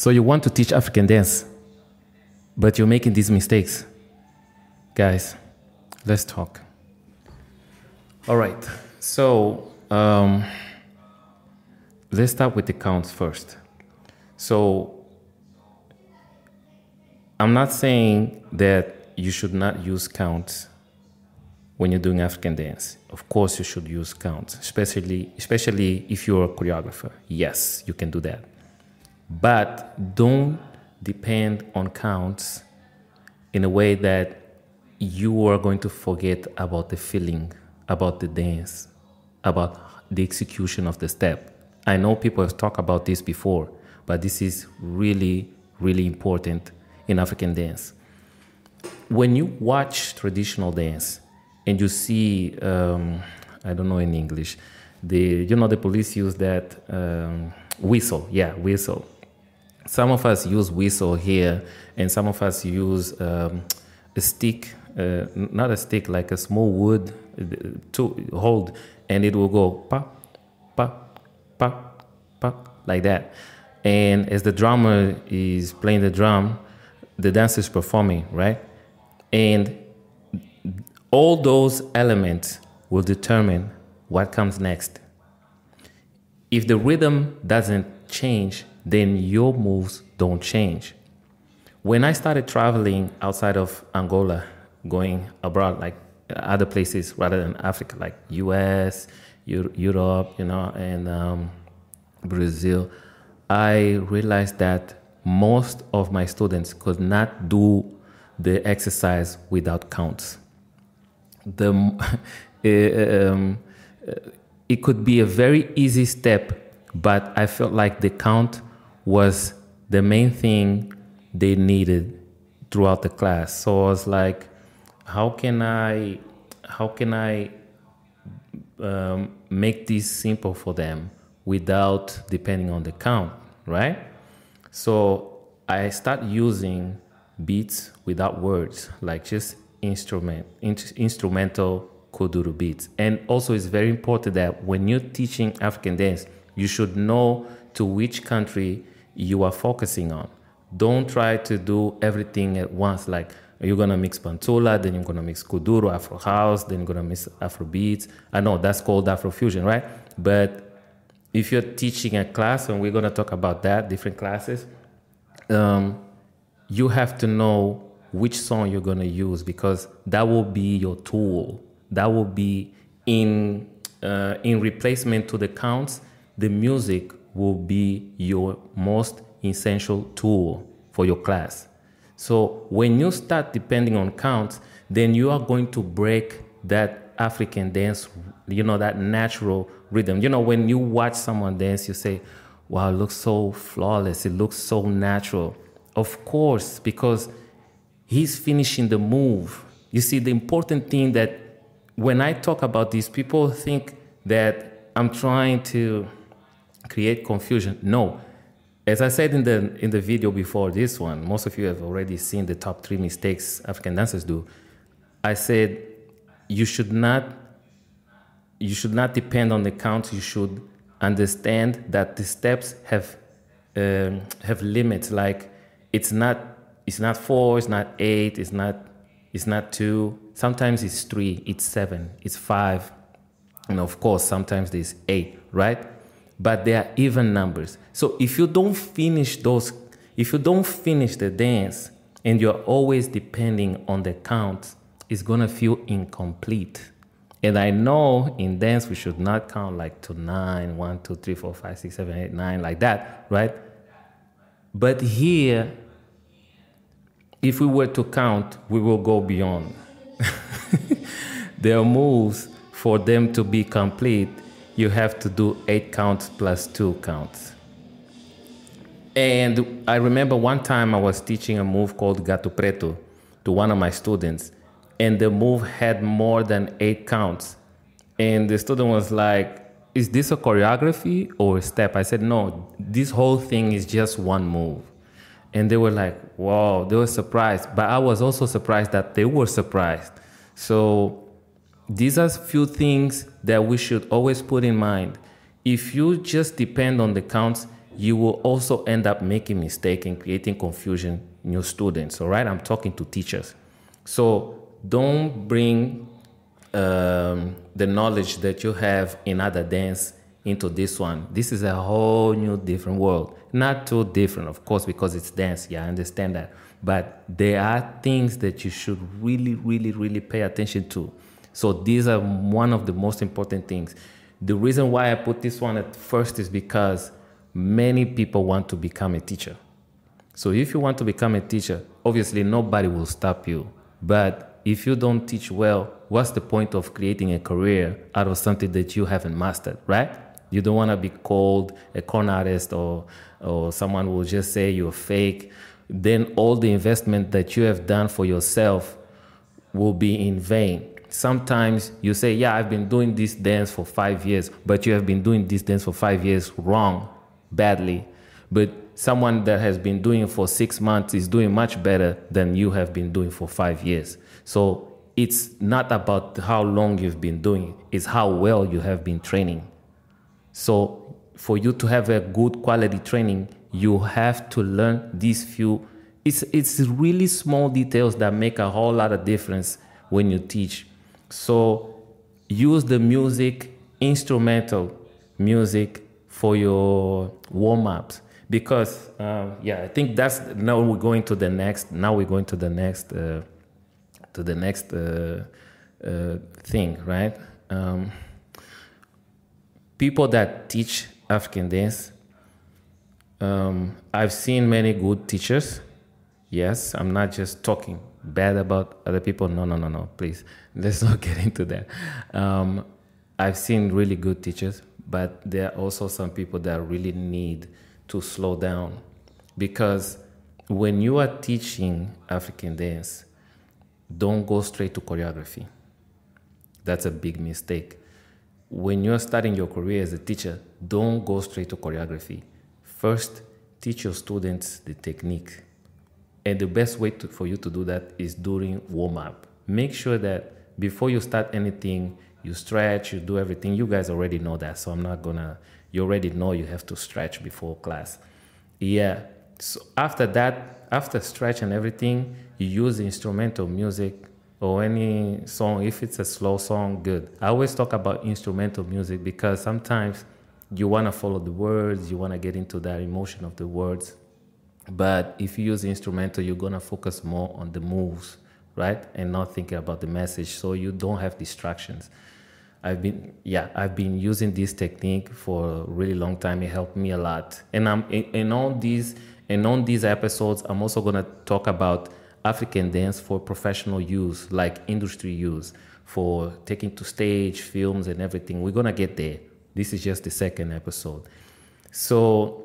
So you want to teach African dance, but you're making these mistakes. Guys, let's talk. All right. So um, let's start with the counts first. So I'm not saying that you should not use counts when you're doing African dance. Of course, you should use counts, especially especially if you're a choreographer. Yes, you can do that, but don't depend on counts in a way that you are going to forget about the feeling, about the dance, about the execution of the step. I know people have talked about this before, but this is really, really important in African dance. When you watch traditional dance and you see, um, I don't know in English, the you know the police use that um, whistle, yeah, whistle. Some of us use whistle here, and some of us use um, a stick, uh, not a stick, like a small wood uh, to hold, and it will go pa, pa, pa, pa, like that. And as the drummer is playing the drum, the dancer is performing, right? And all those elements will determine what comes next. If the rhythm doesn't change, then your moves don't change. When I started traveling outside of Angola, going abroad, like other places rather than Africa, like US, Europe, you know, and um, Brazil, I realized that most of my students could not do the exercise without counts. The, um, it could be a very easy step, but I felt like the count was the main thing they needed throughout the class. So I was like, how can I, how can I um, make this simple for them without depending on the count, right? So I start using beats without words, like just instrument, in, instrumental kuduro beats. And also, it's very important that when you're teaching African dance, you should know to which country you are focusing on. Don't try to do everything at once. Like you're gonna mix pantula, then you're gonna mix kuduro, Afro house, then you're gonna mix Afro beats. I know that's called Afro fusion, right? But if you're teaching a class, and we're gonna talk about that, different classes, um, you have to know which song you're gonna use because that will be your tool. That will be in uh, in replacement to the counts. The music will be your most essential tool for your class. So when you start depending on counts, then you are going to break that African dance, you know, that natural rhythm. You know, when you watch someone dance, you say, wow, it looks so flawless. It looks so natural. Of course, because he's finishing the move. You see, the important thing that when I talk about this, people think that I'm trying to create confusion. No. As I said in the in the video before this one, most of you have already seen the top three mistakes African dancers do. I said you should not you should not depend on the count. You should understand that the steps have um, have limits. Like it's not it's not four, it's not eight, it's not it's not two. Sometimes it's three, it's seven, it's five, and of course sometimes there's eight, right? But they are even numbers. So if you don't finish those, if you don't finish the dance, and you're always depending on the count, it's gonna feel incomplete. And I know in dance we should not count like to nine, one, two, three, four, five, six, seven, eight, nine, like that, right? But here, if we were to count, we will go beyond. there are moves for them to be complete. You have to do eight counts plus two counts. And I remember one time I was teaching a move called Gato Preto to one of my students and the move had more than eight counts. And the student was like, Is this a choreography or a step? I said, No, this whole thing is just one move. And they were like, Wow, they were surprised. But I was also surprised that they were surprised. So these are few things that we should always put in mind. If you just depend on the counts, you will also end up making mistake and creating confusion in your students. All right, I'm talking to teachers. So don't bring um, the knowledge that you have in other dance into this one. This is a whole new different world. Not too different, of course, because it's dance. Yeah, I understand that. But there are things that you should really, really, really pay attention to. So these are one of the most important things. The reason why I put this one at first is because many people want to become a teacher. So if you want to become a teacher, obviously nobody will stop you. But if you don't teach well, what's the point of creating a career out of something that you haven't mastered, right? You don't want to be called a con artist or or someone will just say you're fake. Then all the investment that you have done for yourself will be in vain. Sometimes you say, Yeah, I've been doing this dance for five years, but you have been doing this dance for five years wrong, badly. But someone that has been doing it for six months is doing much better than you have been doing for five years. So it's not about how long you've been doing it, it's how well you have been training. So for you to have a good quality training, you have to learn these few. It's it's really small details that make a whole lot of difference when you teach. So use the music, instrumental music for your warm ups because uh, yeah, I think that's now we're going to the next. Now we're going to the next uh, to the next uh, uh thing, right? Um, people that teach African dance, um, I've seen many good teachers. Yes, I'm not just talking bad about other people. No, no, no, no. Please, let's not get into that. Um, I've seen really good teachers, but there are also some people that really need to slow down because when you are teaching African dance, don't go straight to choreography. That's a big mistake when you're starting your career as a teacher, don't go straight to choreography. First, teach your students the technique. And the best way to, for you to do that is during warm up. Make sure that before you start anything, you stretch, you do everything. You guys already know that, so I'm not gonna, you already know you have to stretch before class. Yeah. So after that, after stretch and everything, you use instrumental music or any song, if it's a slow song, good. I always talk about instrumental music because sometimes you want to follow the words, you want to get into that emotion of the words. But if you use instrumental, you're to focus more on the moves, right? And not thinking about the message. So you don't have distractions. I've been, yeah, I've been using this technique for a really long time. It helped me a lot. And I'm in all these, and on these episodes, I'm also to talk about African dance for professional use, like industry use, for taking to stage, films, and everything. We're gonna get there. This is just the second episode. So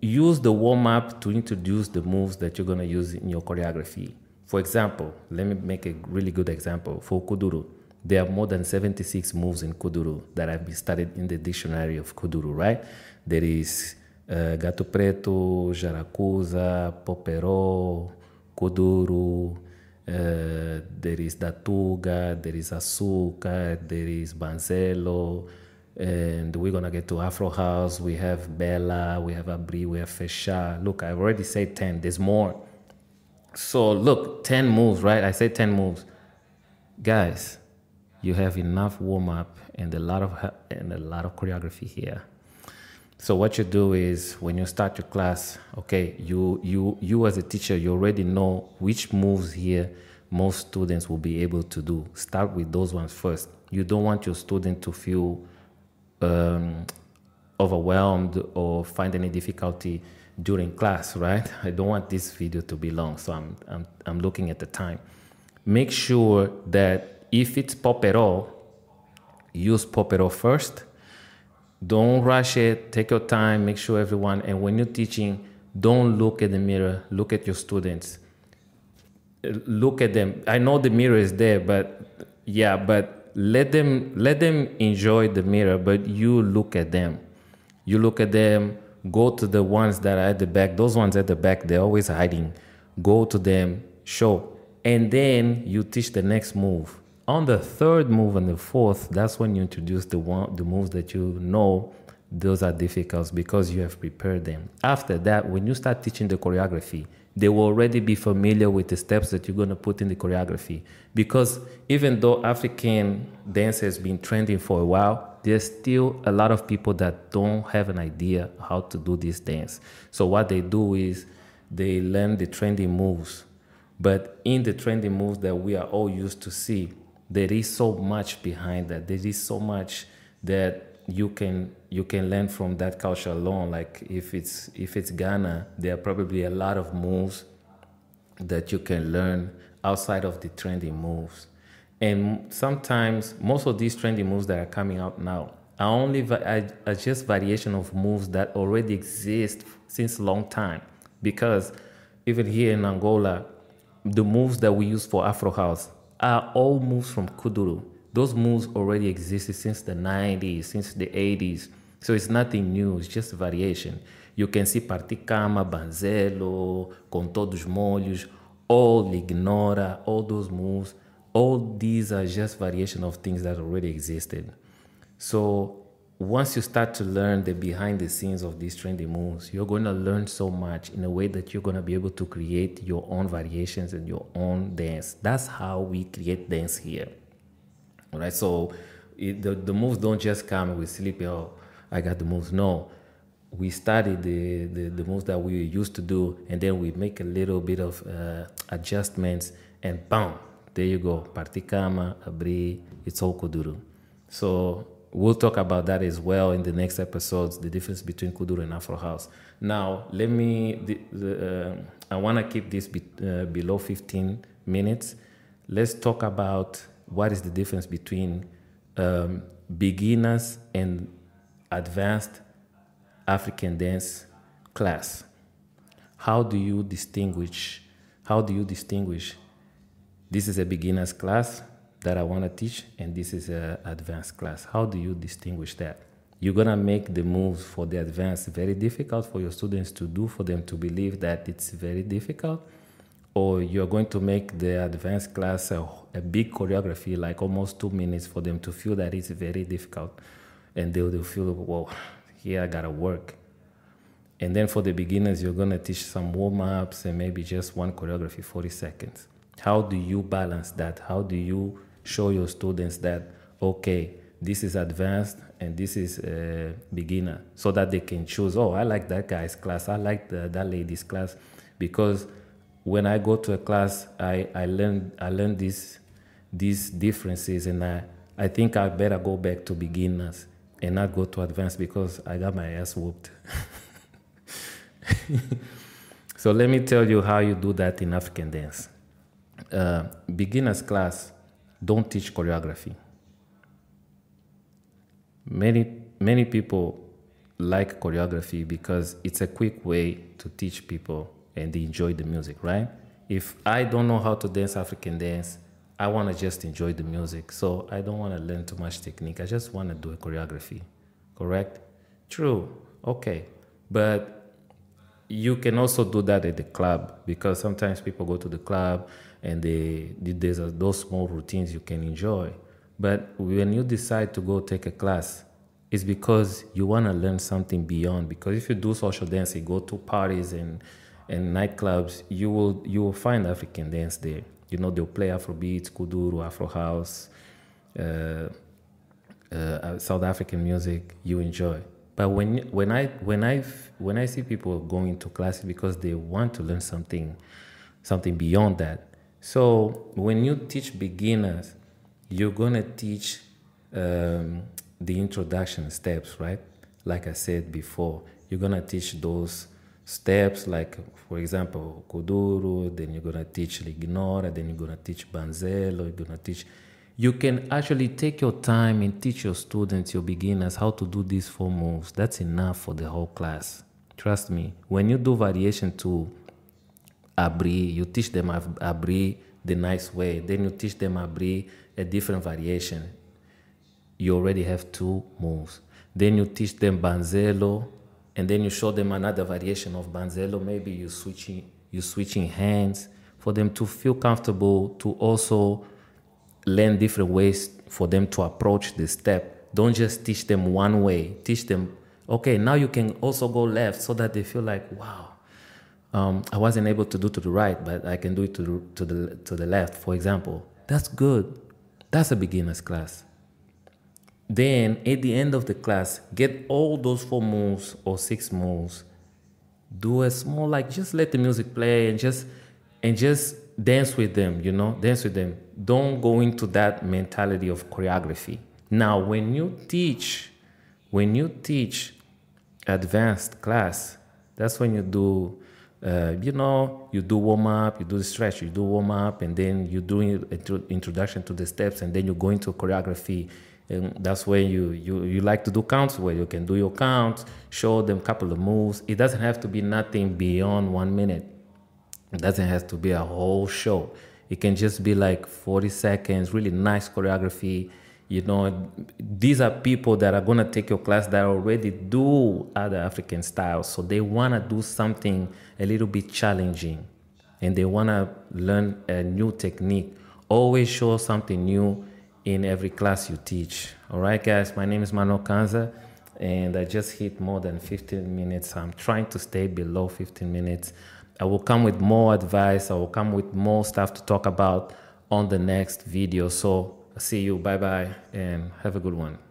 use the warm up to introduce the moves that you're gonna use in your choreography. For example, let me make a really good example. For Kuduro, there are more than 76 moves in Kuduro that have been studied in the dictionary of Kuduro, right? There is uh, Gato Preto, Jaracuza, Popero, Kuduro, uh, there is Datuga, there is Asuka, there is Banzelo, and we're gonna get to Afro House. We have Bella, we have Abri, we have Fesha. Look, I've already said 10, there's more. So, look, 10 moves, right? I said 10 moves. Guys, you have enough warm up and a lot of and a lot of choreography here. So what you do is when you start your class, okay, you you you as a teacher, you already know which moves here most students will be able to do. Start with those ones first. You don't want your student to feel um, overwhelmed or find any difficulty during class, right? I don't want this video to be long, so I'm I'm I'm looking at the time. Make sure that if it's popero, use popero first don't rush it. Take your time. Make sure everyone. And when you're teaching, don't look at the mirror. Look at your students. Look at them. I know the mirror is there, but yeah, but let them let them enjoy the mirror. But you look at them. You look at them. Go to the ones that are at the back. Those ones at the back, they're always hiding. Go to them. Show, and then you teach the next move on the third move and the fourth, that's when you introduce the one the moves that you know those are difficult because you have prepared them. After that, when you start teaching the choreography, they will already be familiar with the steps that you're going to put in the choreography. Because even though African dance has been trending for a while, there's still a lot of people that don't have an idea how to do this dance. So what they do is they learn the trending moves. But in the trending moves that we are all used to see, there is so much behind that. There is so much that you can you can learn from that culture alone. Like if it's if it's Ghana, there are probably a lot of moves that you can learn outside of the trending moves. And sometimes most of these trendy moves that are coming out now are only are just variation of moves that already exist since long time. Because even here in Angola, the moves that we use for Afro House are all moves from Kuduro. Those moves already existed since the 90s, since the 80s. So it's nothing new, it's just variation. You can see Particama, Banzelo, Com Todos Molhos, all Ignora, all those moves. All these are just variation of things that already existed. So once you start to learn the behind the scenes of these trendy moves, you're going to learn so much in a way that you're going to be able to create your own variations and your own dance. That's how we create dance here. All right. So it, the, the moves don't just come with sleepy, oh, I got the moves. No. We study the, the, the moves that we used to do, and then we make a little bit of uh, adjustments, and bam, there you go. Partikama, Abri, it's all Kuduro. So we'll talk about that as well in the next episodes, the difference between Kuduro and Afro House. Now, let me, the, the, uh, I want to keep this be, uh, below 15 minutes. Let's talk about what is the difference between um, beginners and advanced African dance class. How do you distinguish? How do you distinguish? This is a beginner's class that I want to teach, and this is an advanced class. How do you distinguish that? You're gonna make the moves for the advanced very difficult for your students to do, for them to believe that it's very difficult, or you're going to make the advanced class a, a big choreography, like almost two minutes, for them to feel that it's very difficult, and they'll, they'll feel, well, here I gotta work. And then for the beginners, you're gonna teach some warm ups and maybe just one choreography, 40 seconds. How do you balance that? How do you show your students that, okay, this is advanced and this is beginner so that they can choose, oh, I like that guy's class, I like the, that lady's class. Because when I go to a class, I, I learn I learn these these differences and I, I think I better go back to beginners and not go to advanced because I got my ass whooped. so let me tell you how you do that in African dance. Uh, beginners class don't teach choreography. Many many people like choreography because it's a quick way to teach people and they enjoy the music, right? If I don't know how to dance African dance, I want to just enjoy the music. So I don't want to learn too much technique. I just want to do a choreography. Correct? True. Okay. But you can also do that at the club because sometimes people go to the club and they there's those small routines you can enjoy. But when you decide to go take a class, it's because you want to learn something beyond. Because if you do social dancing, go to parties and and nightclubs, you will you will find African dance there. You know they'll play Afrobeats, Kuduro, Afro House, uh, uh, South African music. You enjoy. But when when I when I when I see people going to classes because they want to learn something, something beyond that, so when you teach beginners, you're gonna teach um, the introduction steps, right? Like I said before, you're gonna teach those steps, like for example, Kuduro, then you're gonna teach Lignora, then you're gonna teach Banzelo, you're gonna teach. You can actually take your time and teach your students, your beginners, how to do these four moves. That's enough for the whole class. Trust me. When you do variation to abri, you teach them abri the nice way. Then you teach them abri a different variation. You already have two moves. Then you teach them banzelo, and then you show them another variation of Banzelo, Maybe you switching you switching hands for them to feel comfortable to also learn different ways for them to approach the step. Don't just teach them one way. Teach them Okay, now you can also go left so that they feel like, wow, um, I wasn't able to do to the right, but I can do it to the, to the to the left, for example. That's good. That's a beginner's class. Then at the end of the class, get all those four moves or six moves. Do a small like just let the music play and just and just dance with them, you know, dance with them. Don't go into that mentality of choreography. Now, when you teach, when you teach advanced class, that's when you do uh, you know, you do warm up, you do the stretch, you do warm up, and then you do introduction to the steps, and then you go into choreography. And that's when you, you, you like to do counts where you can do your counts, show them a couple of moves. It doesn't have to be nothing beyond one minute. It doesn't have to be a whole show. It can just be like 40 seconds, really nice choreography you know, these are people that are going to take your class that already do other African styles. So they want to do something a little bit challenging and they want to learn a new technique. Always show something new in every class you teach. All right, guys, my name is Manuel Kanza and I just hit more than 15 minutes. I'm trying to stay below 15 minutes. I will come with more advice. I will come with more stuff to talk about on the next video. So see you. Bye bye. And have a good one.